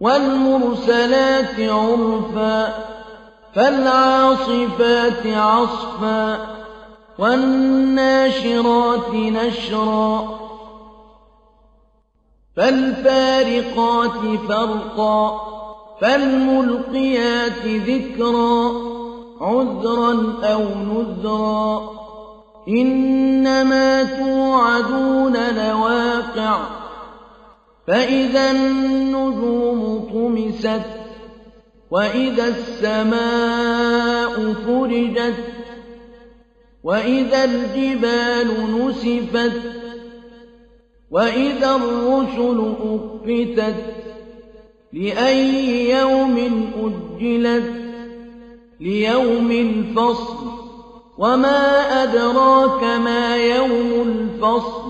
والمرسلات عرفا فالعاصفات عصفا والناشرات نشرا. فالفارقات فرقا فالملقيات ذكرا عذرا أو نذرا. إنما توعدون لواقع. فإذا النجوم طمست وإذا السماء فرجت وإذا الجبال نسفت وإذا الرسل أقتت لأي يوم أجلت ليوم الفصل وما أدراك ما يوم الفصل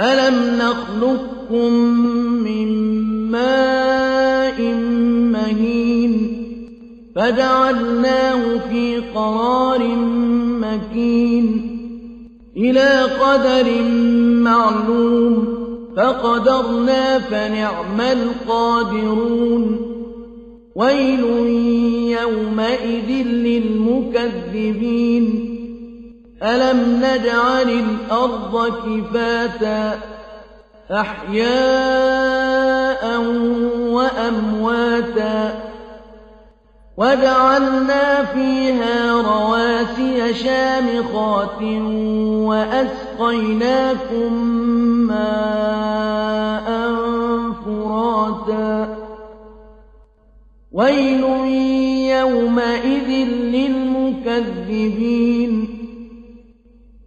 ألم نخلقكم من ماء مهين فجعلناه في قرار مكين إلى قدر معلوم فقدرنا فنعم القادرون ويل يومئذ للمكذبين ألم نجعل الأرض كفاتا أحياء وأمواتا وجعلنا فيها رواسي شامخات وأسقيناكم ماء فراتا ويل يومئذ للمكذبين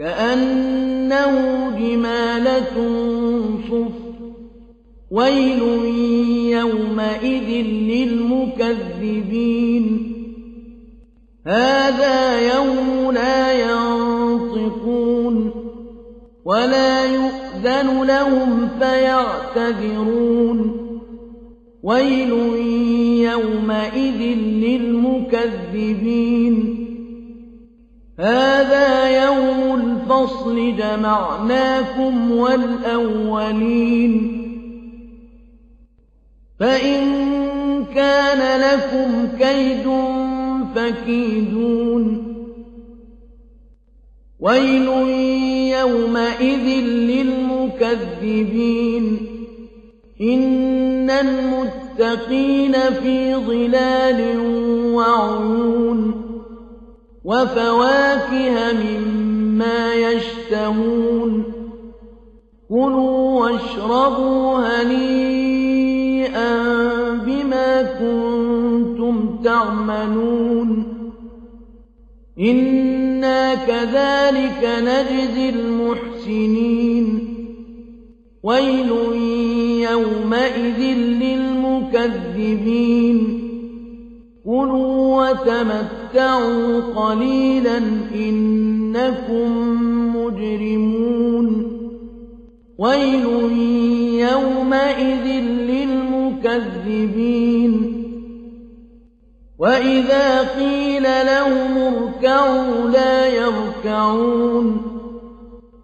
كأنه جمالة صفر ويل يومئذ للمكذبين. هذا يوم لا ينطقون ولا يؤذن لهم فيعتذرون. ويل يومئذ للمكذبين. هذا يوم الفصل جمعناكم والأولين فإن كان لكم كيد فكيدون ويل يومئذ للمكذبين إن المتقين في ظلال وعيون وفواكه مما يشتهون. كلوا واشربوا هنيئا بما كنتم تعملون. إنا كذلك نجزي المحسنين. ويل يومئذ للمكذبين. كلوا وتمتعوا قليلا إنكم مجرمون ويل يومئذ للمكذبين وإذا قيل لهم اركعوا لا يركعون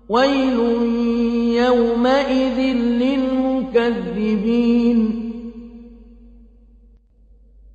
ويل يومئذ للمكذبين